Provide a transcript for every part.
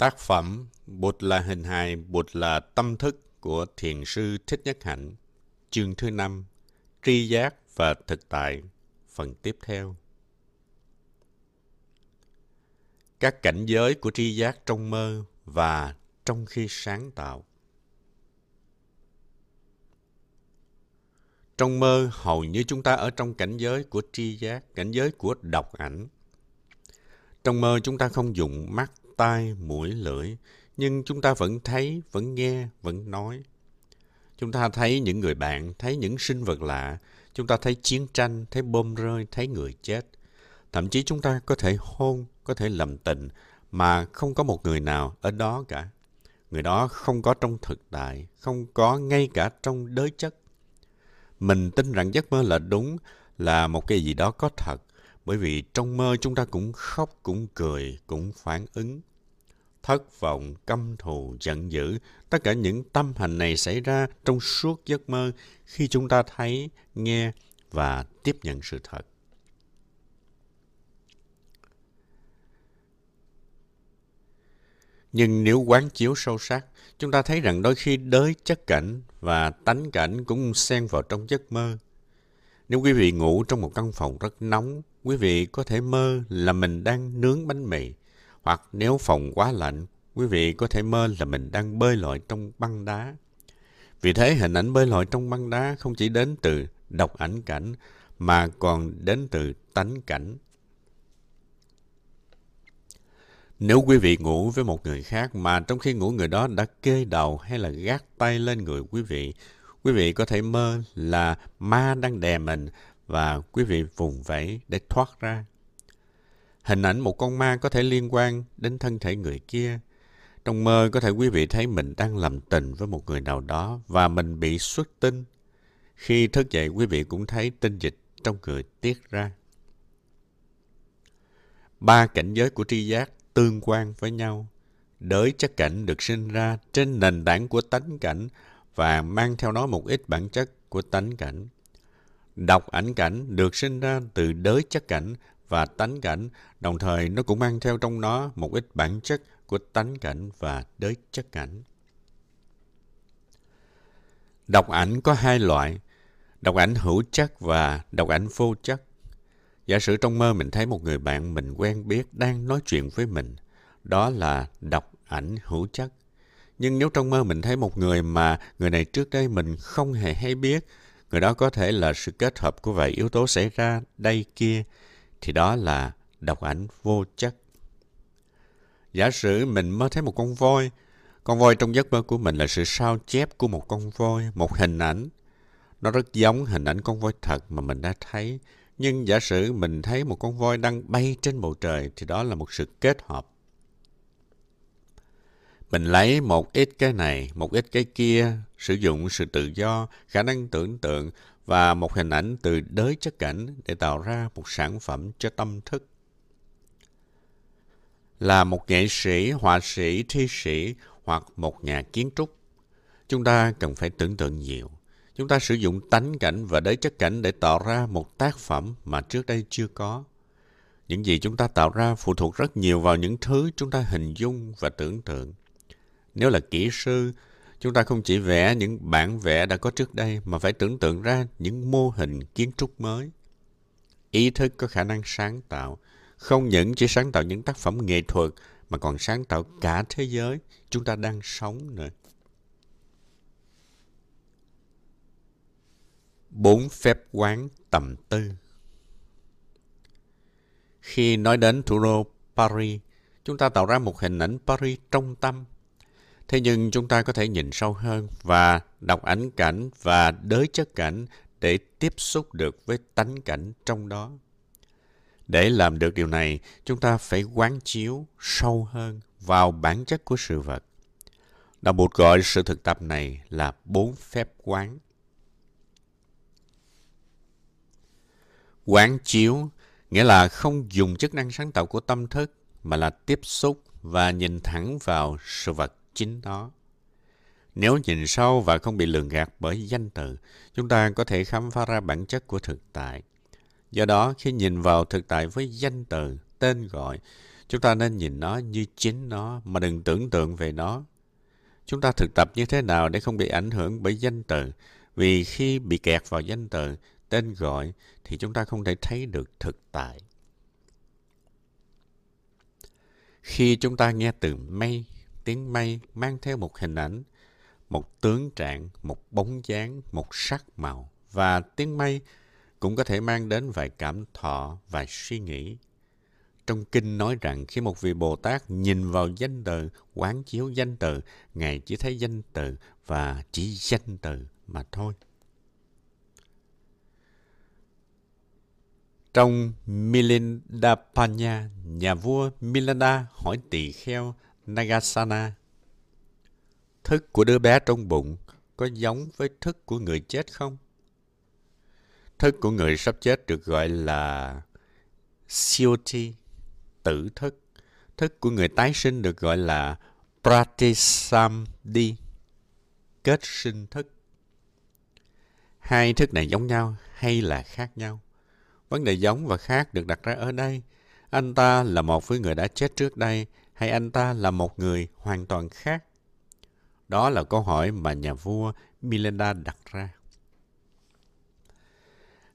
Tác phẩm Bụt là hình hài, Bụt là tâm thức của Thiền sư Thích Nhất Hạnh, chương thứ năm Tri giác và thực tại, phần tiếp theo. Các cảnh giới của tri giác trong mơ và trong khi sáng tạo. Trong mơ, hầu như chúng ta ở trong cảnh giới của tri giác, cảnh giới của độc ảnh. Trong mơ chúng ta không dùng mắt, tai, mũi, lưỡi, nhưng chúng ta vẫn thấy, vẫn nghe, vẫn nói. Chúng ta thấy những người bạn, thấy những sinh vật lạ, chúng ta thấy chiến tranh, thấy bom rơi, thấy người chết. Thậm chí chúng ta có thể hôn, có thể lầm tình, mà không có một người nào ở đó cả. Người đó không có trong thực tại, không có ngay cả trong đới chất. Mình tin rằng giấc mơ là đúng, là một cái gì đó có thật, bởi vì trong mơ chúng ta cũng khóc, cũng cười, cũng phản ứng thất vọng, căm thù, giận dữ. Tất cả những tâm hành này xảy ra trong suốt giấc mơ khi chúng ta thấy, nghe và tiếp nhận sự thật. Nhưng nếu quán chiếu sâu sắc, chúng ta thấy rằng đôi khi đới chất cảnh và tánh cảnh cũng xen vào trong giấc mơ. Nếu quý vị ngủ trong một căn phòng rất nóng, quý vị có thể mơ là mình đang nướng bánh mì. Hoặc nếu phòng quá lạnh, quý vị có thể mơ là mình đang bơi lội trong băng đá. Vì thế hình ảnh bơi lội trong băng đá không chỉ đến từ độc ảnh cảnh mà còn đến từ tánh cảnh. Nếu quý vị ngủ với một người khác mà trong khi ngủ người đó đã kê đầu hay là gác tay lên người quý vị, quý vị có thể mơ là ma đang đè mình và quý vị vùng vẫy để thoát ra. Hình ảnh một con ma có thể liên quan đến thân thể người kia. Trong mơ có thể quý vị thấy mình đang làm tình với một người nào đó và mình bị xuất tinh. Khi thức dậy, quý vị cũng thấy tinh dịch trong người tiết ra. Ba cảnh giới của tri giác tương quan với nhau. Đới chất cảnh được sinh ra trên nền tảng của tánh cảnh và mang theo nó một ít bản chất của tánh cảnh. Độc ảnh cảnh được sinh ra từ đới chất cảnh và tánh cảnh, đồng thời nó cũng mang theo trong nó một ít bản chất của tánh cảnh và đới chất cảnh. Độc ảnh có hai loại, độc ảnh hữu chất và độc ảnh vô chất. Giả sử trong mơ mình thấy một người bạn mình quen biết đang nói chuyện với mình, đó là độc ảnh hữu chất. Nhưng nếu trong mơ mình thấy một người mà người này trước đây mình không hề hay biết, người đó có thể là sự kết hợp của vài yếu tố xảy ra đây kia, thì đó là độc ảnh vô chất. Giả sử mình mơ thấy một con voi, con voi trong giấc mơ của mình là sự sao chép của một con voi, một hình ảnh. Nó rất giống hình ảnh con voi thật mà mình đã thấy. Nhưng giả sử mình thấy một con voi đang bay trên bầu trời thì đó là một sự kết hợp. Mình lấy một ít cái này, một ít cái kia, sử dụng sự tự do, khả năng tưởng tượng và một hình ảnh từ đới chất cảnh để tạo ra một sản phẩm cho tâm thức. Là một nghệ sĩ, họa sĩ, thi sĩ hoặc một nhà kiến trúc, chúng ta cần phải tưởng tượng nhiều. Chúng ta sử dụng tánh cảnh và đới chất cảnh để tạo ra một tác phẩm mà trước đây chưa có. Những gì chúng ta tạo ra phụ thuộc rất nhiều vào những thứ chúng ta hình dung và tưởng tượng. Nếu là kỹ sư, Chúng ta không chỉ vẽ những bản vẽ đã có trước đây mà phải tưởng tượng ra những mô hình kiến trúc mới. Ý thức có khả năng sáng tạo, không những chỉ sáng tạo những tác phẩm nghệ thuật mà còn sáng tạo cả thế giới chúng ta đang sống nữa. Bốn phép quán tầm tư Khi nói đến thủ đô Paris, chúng ta tạo ra một hình ảnh Paris trong tâm Thế nhưng chúng ta có thể nhìn sâu hơn và đọc ảnh cảnh và đới chất cảnh để tiếp xúc được với tánh cảnh trong đó. Để làm được điều này, chúng ta phải quán chiếu sâu hơn vào bản chất của sự vật. Đạo Bụt gọi sự thực tập này là bốn phép quán. Quán chiếu nghĩa là không dùng chức năng sáng tạo của tâm thức mà là tiếp xúc và nhìn thẳng vào sự vật chính nó Nếu nhìn sâu và không bị lường gạt bởi danh từ, chúng ta có thể khám phá ra bản chất của thực tại. Do đó, khi nhìn vào thực tại với danh từ, tên gọi, Chúng ta nên nhìn nó như chính nó mà đừng tưởng tượng về nó. Chúng ta thực tập như thế nào để không bị ảnh hưởng bởi danh từ? Vì khi bị kẹt vào danh từ, tên gọi thì chúng ta không thể thấy được thực tại. Khi chúng ta nghe từ mây, tiếng mây mang theo một hình ảnh, một tướng trạng, một bóng dáng, một sắc màu và tiếng mây cũng có thể mang đến vài cảm thọ, vài suy nghĩ. Trong kinh nói rằng khi một vị Bồ Tát nhìn vào danh từ, quán chiếu danh từ, Ngài chỉ thấy danh từ và chỉ danh từ mà thôi. Trong Milindapanya, nhà vua Milinda hỏi tỳ kheo Nagasana, thức của đứa bé trong bụng có giống với thức của người chết không? Thức của người sắp chết được gọi là Sioti, tử thức. Thức của người tái sinh được gọi là Pratisamdi, kết sinh thức. Hai thức này giống nhau hay là khác nhau? Vấn đề giống và khác được đặt ra ở đây. Anh ta là một với người đã chết trước đây hay anh ta là một người hoàn toàn khác? Đó là câu hỏi mà nhà vua Milenda đặt ra.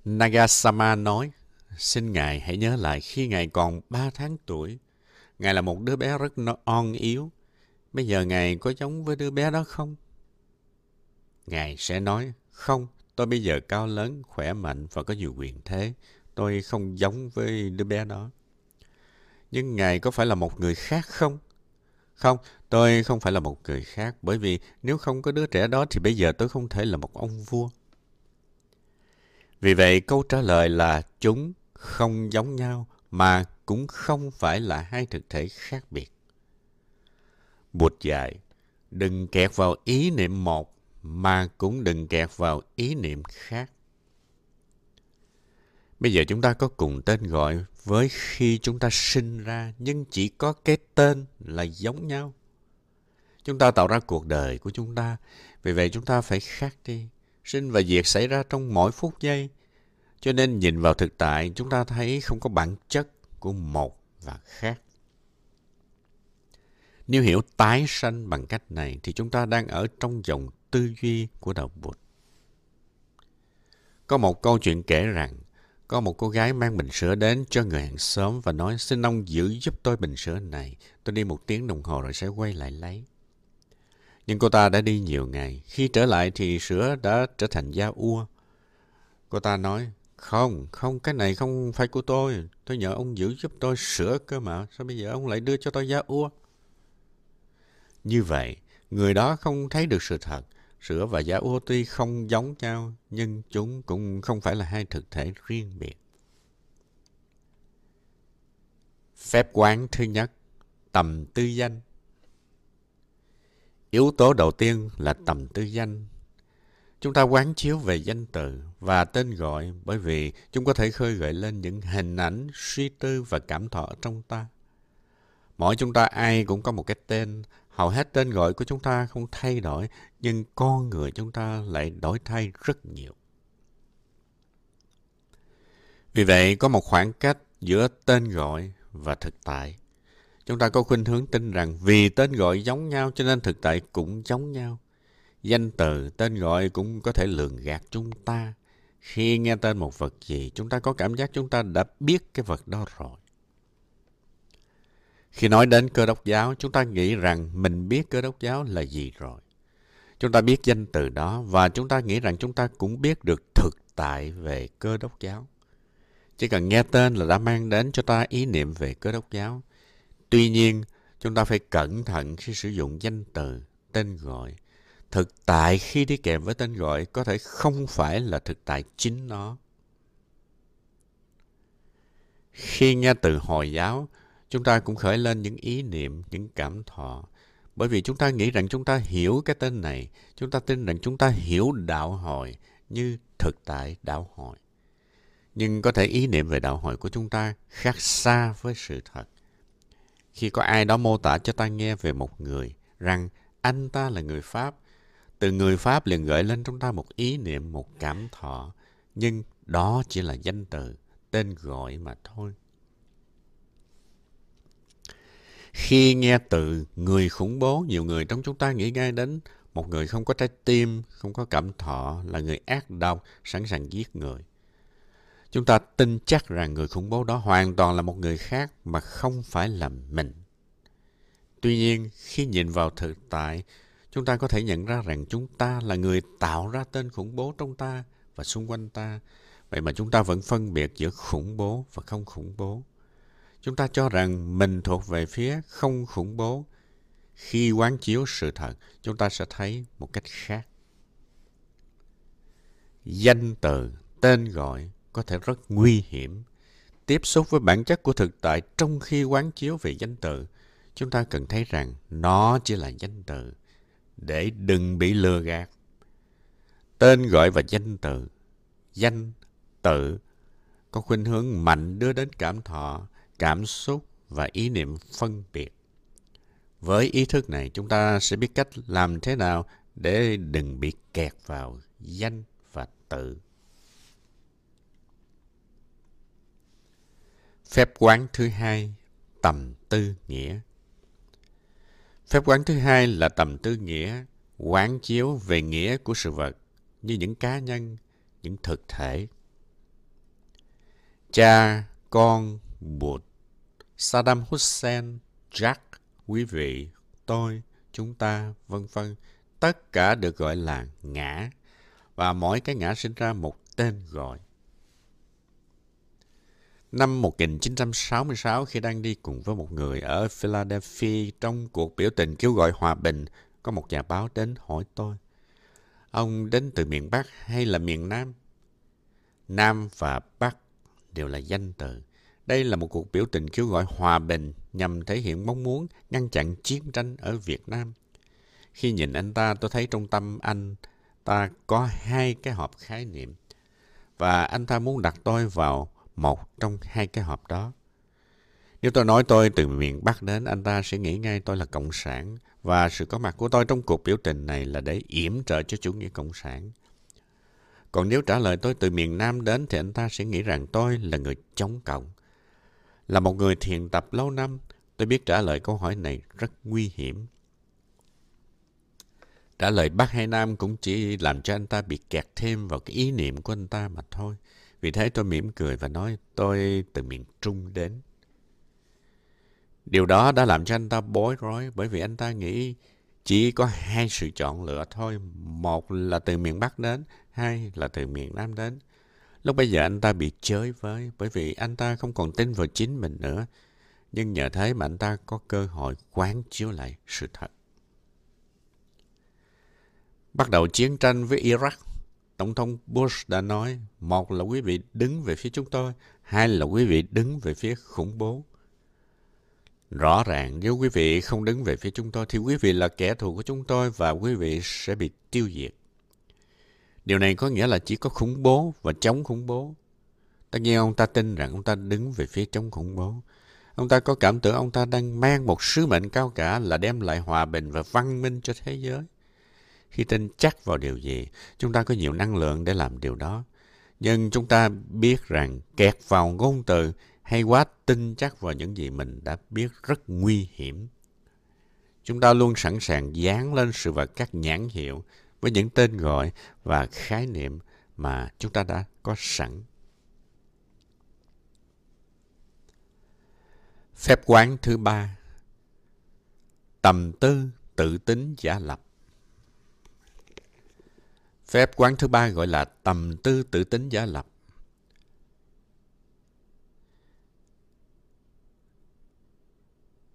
Nagasama nói, xin Ngài hãy nhớ lại khi Ngài còn 3 tháng tuổi. Ngài là một đứa bé rất on yếu. Bây giờ Ngài có giống với đứa bé đó không? Ngài sẽ nói, không, tôi bây giờ cao lớn, khỏe mạnh và có nhiều quyền thế. Tôi không giống với đứa bé đó. Nhưng Ngài có phải là một người khác không? Không, tôi không phải là một người khác, bởi vì nếu không có đứa trẻ đó thì bây giờ tôi không thể là một ông vua. Vì vậy câu trả lời là chúng không giống nhau mà cũng không phải là hai thực thể khác biệt. Bụt dạy, đừng kẹt vào ý niệm một mà cũng đừng kẹt vào ý niệm khác. Bây giờ chúng ta có cùng tên gọi với khi chúng ta sinh ra nhưng chỉ có cái tên là giống nhau. Chúng ta tạo ra cuộc đời của chúng ta, vì vậy chúng ta phải khác đi. Sinh và diệt xảy ra trong mỗi phút giây. Cho nên nhìn vào thực tại, chúng ta thấy không có bản chất của một và khác. Nếu hiểu tái sanh bằng cách này thì chúng ta đang ở trong dòng tư duy của đạo Bụt. Có một câu chuyện kể rằng có một cô gái mang bình sữa đến cho người hàng xóm và nói xin ông giữ giúp tôi bình sữa này. Tôi đi một tiếng đồng hồ rồi sẽ quay lại lấy. Nhưng cô ta đã đi nhiều ngày. Khi trở lại thì sữa đã trở thành da ua. Cô ta nói, không, không, cái này không phải của tôi. Tôi nhờ ông giữ giúp tôi sữa cơ mà. Sao bây giờ ông lại đưa cho tôi da ua? Như vậy, người đó không thấy được sự thật. Sữa và giá ô tuy không giống nhau, nhưng chúng cũng không phải là hai thực thể riêng biệt. Phép quán thứ nhất, tầm tư danh. Yếu tố đầu tiên là tầm tư danh. Chúng ta quán chiếu về danh từ và tên gọi bởi vì chúng có thể khơi gợi lên những hình ảnh, suy tư và cảm thọ trong ta. Mỗi chúng ta ai cũng có một cái tên, hầu hết tên gọi của chúng ta không thay đổi, nhưng con người chúng ta lại đổi thay rất nhiều. Vì vậy, có một khoảng cách giữa tên gọi và thực tại. Chúng ta có khuynh hướng tin rằng vì tên gọi giống nhau cho nên thực tại cũng giống nhau. Danh từ, tên gọi cũng có thể lường gạt chúng ta. Khi nghe tên một vật gì, chúng ta có cảm giác chúng ta đã biết cái vật đó rồi. Khi nói đến cơ đốc giáo, chúng ta nghĩ rằng mình biết cơ đốc giáo là gì rồi. Chúng ta biết danh từ đó và chúng ta nghĩ rằng chúng ta cũng biết được thực tại về cơ đốc giáo. Chỉ cần nghe tên là đã mang đến cho ta ý niệm về cơ đốc giáo. Tuy nhiên, chúng ta phải cẩn thận khi sử dụng danh từ, tên gọi. Thực tại khi đi kèm với tên gọi có thể không phải là thực tại chính nó. Khi nghe từ Hồi giáo, chúng ta cũng khởi lên những ý niệm, những cảm thọ. Bởi vì chúng ta nghĩ rằng chúng ta hiểu cái tên này, chúng ta tin rằng chúng ta hiểu đạo hội như thực tại đạo hội. Nhưng có thể ý niệm về đạo hội của chúng ta khác xa với sự thật. Khi có ai đó mô tả cho ta nghe về một người rằng anh ta là người Pháp, từ người Pháp liền gợi lên trong ta một ý niệm, một cảm thọ, nhưng đó chỉ là danh từ, tên gọi mà thôi. Khi nghe từ người khủng bố, nhiều người trong chúng ta nghĩ ngay đến một người không có trái tim, không có cảm thọ, là người ác độc, sẵn sàng giết người. Chúng ta tin chắc rằng người khủng bố đó hoàn toàn là một người khác mà không phải là mình. Tuy nhiên, khi nhìn vào thực tại, chúng ta có thể nhận ra rằng chúng ta là người tạo ra tên khủng bố trong ta và xung quanh ta. Vậy mà chúng ta vẫn phân biệt giữa khủng bố và không khủng bố. Chúng ta cho rằng mình thuộc về phía không khủng bố. Khi quán chiếu sự thật, chúng ta sẽ thấy một cách khác. Danh từ, tên gọi có thể rất nguy hiểm. Tiếp xúc với bản chất của thực tại trong khi quán chiếu về danh từ, chúng ta cần thấy rằng nó chỉ là danh từ để đừng bị lừa gạt. Tên gọi và danh từ, danh tự có khuynh hướng mạnh đưa đến cảm thọ, cảm xúc và ý niệm phân biệt. Với ý thức này, chúng ta sẽ biết cách làm thế nào để đừng bị kẹt vào danh và tự. Phép quán thứ hai, tầm tư nghĩa. Phép quán thứ hai là tầm tư nghĩa, quán chiếu về nghĩa của sự vật như những cá nhân, những thực thể. Cha, con, Bụt, Saddam Hussein, Jack, quý vị, tôi, chúng ta, vân vân, tất cả được gọi là ngã và mỗi cái ngã sinh ra một tên gọi. Năm 1966 khi đang đi cùng với một người ở Philadelphia trong cuộc biểu tình kêu gọi hòa bình, có một nhà báo đến hỏi tôi. Ông đến từ miền Bắc hay là miền Nam? Nam và Bắc đều là danh từ. Đây là một cuộc biểu tình kêu gọi hòa bình nhằm thể hiện mong muốn ngăn chặn chiến tranh ở Việt Nam. Khi nhìn anh ta, tôi thấy trong tâm anh ta có hai cái hộp khái niệm. Và anh ta muốn đặt tôi vào một trong hai cái hộp đó. Nếu tôi nói tôi từ miền Bắc đến, anh ta sẽ nghĩ ngay tôi là Cộng sản và sự có mặt của tôi trong cuộc biểu tình này là để yểm trợ cho chủ nghĩa Cộng sản. Còn nếu trả lời tôi từ miền Nam đến thì anh ta sẽ nghĩ rằng tôi là người chống Cộng. Là một người thiền tập lâu năm, tôi biết trả lời câu hỏi này rất nguy hiểm. Trả lời Bắc hay Nam cũng chỉ làm cho anh ta bị kẹt thêm vào cái ý niệm của anh ta mà thôi. Vì thế tôi mỉm cười và nói tôi từ miền Trung đến. Điều đó đã làm cho anh ta bối rối bởi vì anh ta nghĩ chỉ có hai sự chọn lựa thôi. Một là từ miền Bắc đến, hai là từ miền Nam đến. Lúc bây giờ anh ta bị chới với bởi vì anh ta không còn tin vào chính mình nữa. Nhưng nhờ thế mà anh ta có cơ hội quán chiếu lại sự thật. Bắt đầu chiến tranh với Iraq Tổng thống Bush đã nói, một là quý vị đứng về phía chúng tôi, hai là quý vị đứng về phía khủng bố. Rõ ràng nếu quý vị không đứng về phía chúng tôi thì quý vị là kẻ thù của chúng tôi và quý vị sẽ bị tiêu diệt. Điều này có nghĩa là chỉ có khủng bố và chống khủng bố. Tất nhiên ông ta tin rằng ông ta đứng về phía chống khủng bố. Ông ta có cảm tưởng ông ta đang mang một sứ mệnh cao cả là đem lại hòa bình và văn minh cho thế giới. Khi tin chắc vào điều gì, chúng ta có nhiều năng lượng để làm điều đó. Nhưng chúng ta biết rằng kẹt vào ngôn từ hay quá tin chắc vào những gì mình đã biết rất nguy hiểm. Chúng ta luôn sẵn sàng dán lên sự vật các nhãn hiệu với những tên gọi và khái niệm mà chúng ta đã có sẵn. Phép quán thứ ba Tầm tư tự tính giả lập Phép quán thứ ba gọi là tầm tư tự tính giả lập.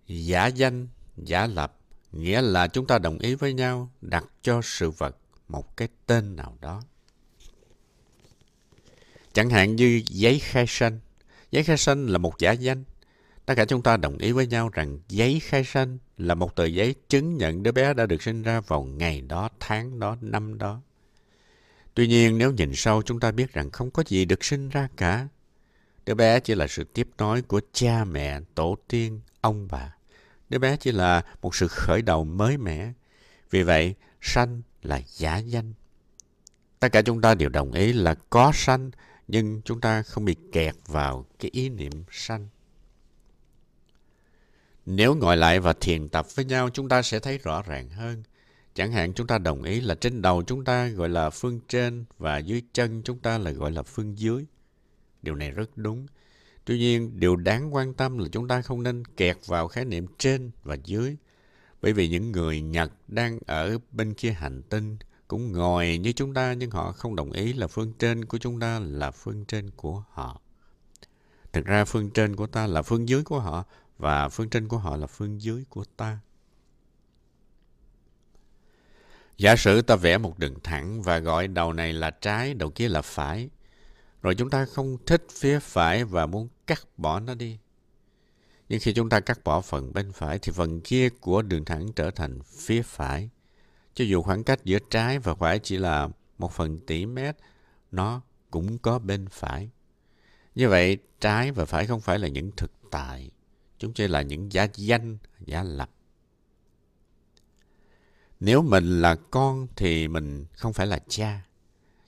Giả danh, giả lập nghĩa là chúng ta đồng ý với nhau đặt cho sự vật một cái tên nào đó. Chẳng hạn như giấy khai sinh, Giấy khai sinh là một giả danh. Tất cả chúng ta đồng ý với nhau rằng giấy khai sinh là một tờ giấy chứng nhận đứa bé đã được sinh ra vào ngày đó, tháng đó, năm đó. Tuy nhiên nếu nhìn sâu chúng ta biết rằng không có gì được sinh ra cả. Đứa bé chỉ là sự tiếp nối của cha mẹ, tổ tiên, ông bà. Đứa bé chỉ là một sự khởi đầu mới mẻ. Vì vậy, sanh là giả danh. Tất cả chúng ta đều đồng ý là có sanh, nhưng chúng ta không bị kẹt vào cái ý niệm sanh. Nếu ngồi lại và thiền tập với nhau, chúng ta sẽ thấy rõ ràng hơn. Chẳng hạn chúng ta đồng ý là trên đầu chúng ta gọi là phương trên và dưới chân chúng ta là gọi là phương dưới. Điều này rất đúng. Tuy nhiên, điều đáng quan tâm là chúng ta không nên kẹt vào khái niệm trên và dưới. Bởi vì những người Nhật đang ở bên kia hành tinh cũng ngồi như chúng ta nhưng họ không đồng ý là phương trên của chúng ta là phương trên của họ. Thực ra phương trên của ta là phương dưới của họ và phương trên của họ là phương dưới của ta. Giả sử ta vẽ một đường thẳng và gọi đầu này là trái, đầu kia là phải. Rồi chúng ta không thích phía phải và muốn cắt bỏ nó đi. Nhưng khi chúng ta cắt bỏ phần bên phải thì phần kia của đường thẳng trở thành phía phải. Cho dù khoảng cách giữa trái và phải chỉ là một phần tỷ mét, nó cũng có bên phải. Như vậy, trái và phải không phải là những thực tại. Chúng chỉ là những giá danh, giá lập. Nếu mình là con thì mình không phải là cha.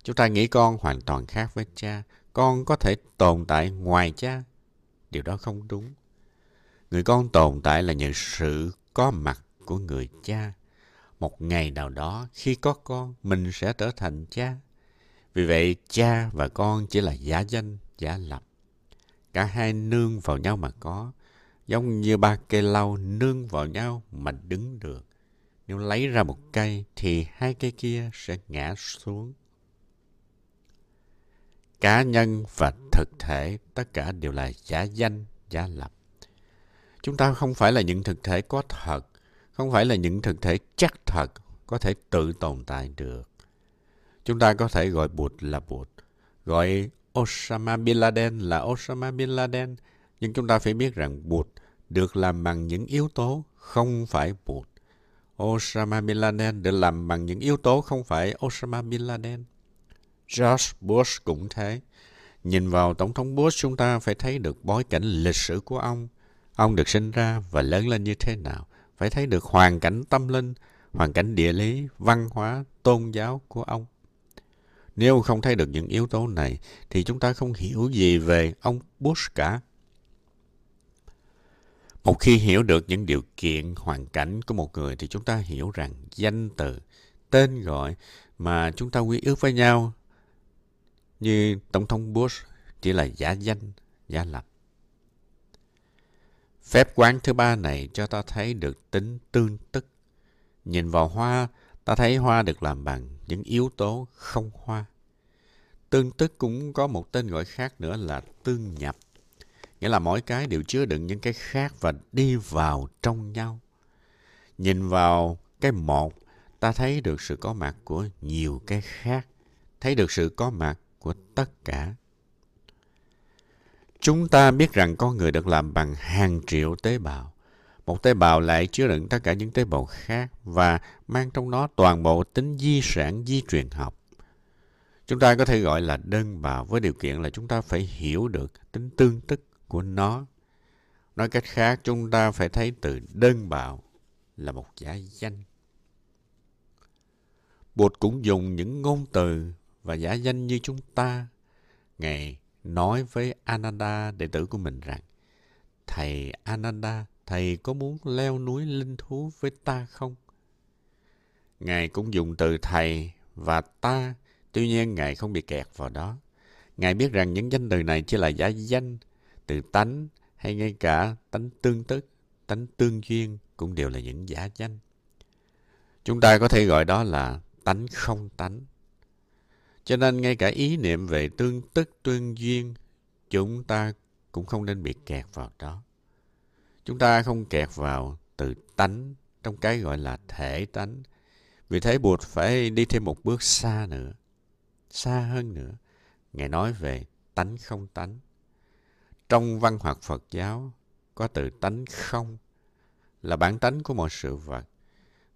Chúng ta nghĩ con hoàn toàn khác với cha. Con có thể tồn tại ngoài cha. Điều đó không đúng. Người con tồn tại là nhờ sự có mặt của người cha. Một ngày nào đó, khi có con, mình sẽ trở thành cha. Vì vậy, cha và con chỉ là giả danh, giả lập. Cả hai nương vào nhau mà có, giống như ba cây lau nương vào nhau mà đứng được. Nếu lấy ra một cây thì hai cây kia sẽ ngã xuống. Cá nhân và thực thể tất cả đều là giả danh, giả lập. Chúng ta không phải là những thực thể có thật, không phải là những thực thể chắc thật có thể tự tồn tại được. Chúng ta có thể gọi Bụt là Bụt, gọi Osama Bin Laden là Osama Bin Laden, nhưng chúng ta phải biết rằng Bụt được làm bằng những yếu tố không phải Bụt. Osama Bin Laden được làm bằng những yếu tố không phải Osama Bin Laden. George Bush cũng thế. Nhìn vào Tổng thống Bush chúng ta phải thấy được bối cảnh lịch sử của ông. Ông được sinh ra và lớn lên như thế nào. Phải thấy được hoàn cảnh tâm linh, hoàn cảnh địa lý, văn hóa, tôn giáo của ông. Nếu không thấy được những yếu tố này thì chúng ta không hiểu gì về ông Bush cả. Một khi hiểu được những điều kiện, hoàn cảnh của một người thì chúng ta hiểu rằng danh từ, tên gọi mà chúng ta quy ước với nhau như Tổng thống Bush chỉ là giả danh, giả lập. Phép quán thứ ba này cho ta thấy được tính tương tức. Nhìn vào hoa, ta thấy hoa được làm bằng những yếu tố không hoa. Tương tức cũng có một tên gọi khác nữa là tương nhập. Nghĩa là mỗi cái đều chứa đựng những cái khác và đi vào trong nhau. Nhìn vào cái một, ta thấy được sự có mặt của nhiều cái khác. Thấy được sự có mặt của tất cả. Chúng ta biết rằng con người được làm bằng hàng triệu tế bào. Một tế bào lại chứa đựng tất cả những tế bào khác và mang trong nó toàn bộ tính di sản di truyền học. Chúng ta có thể gọi là đơn bào với điều kiện là chúng ta phải hiểu được tính tương tức của nó. Nói cách khác, chúng ta phải thấy từ đơn bào là một giả danh. Bụt cũng dùng những ngôn từ và giả danh như chúng ta. Ngài nói với Ananda, đệ tử của mình rằng, Thầy Ananda, thầy có muốn leo núi linh thú với ta không? Ngài cũng dùng từ thầy và ta, tuy nhiên Ngài không bị kẹt vào đó. Ngài biết rằng những danh từ này chỉ là giả danh, từ tánh hay ngay cả tánh tương tức, tánh tương duyên cũng đều là những giả danh. Chúng ta có thể gọi đó là tánh không tánh. Cho nên ngay cả ý niệm về tương tức tương duyên, chúng ta cũng không nên bị kẹt vào đó. Chúng ta không kẹt vào từ tánh trong cái gọi là thể tánh. Vì thế buộc phải đi thêm một bước xa nữa, xa hơn nữa. Ngài nói về tánh không tánh. Trong văn hoạt Phật giáo có từ tánh không là bản tánh của mọi sự vật.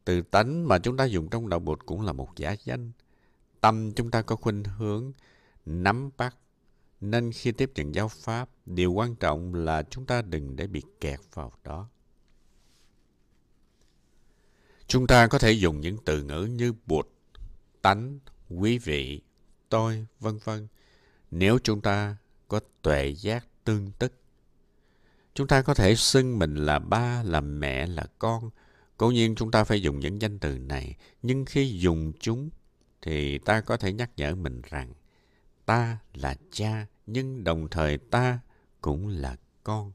Từ tánh mà chúng ta dùng trong đạo Bụt cũng là một giả danh. Tâm chúng ta có khuynh hướng nắm bắt. Nên khi tiếp nhận giáo Pháp, điều quan trọng là chúng ta đừng để bị kẹt vào đó. Chúng ta có thể dùng những từ ngữ như Bụt, tánh, quý vị, tôi, vân vân nếu chúng ta có tuệ giác tương tức. Chúng ta có thể xưng mình là ba, là mẹ, là con. Cố nhiên chúng ta phải dùng những danh từ này, nhưng khi dùng chúng thì ta có thể nhắc nhở mình rằng ta là cha, nhưng đồng thời ta cũng là con.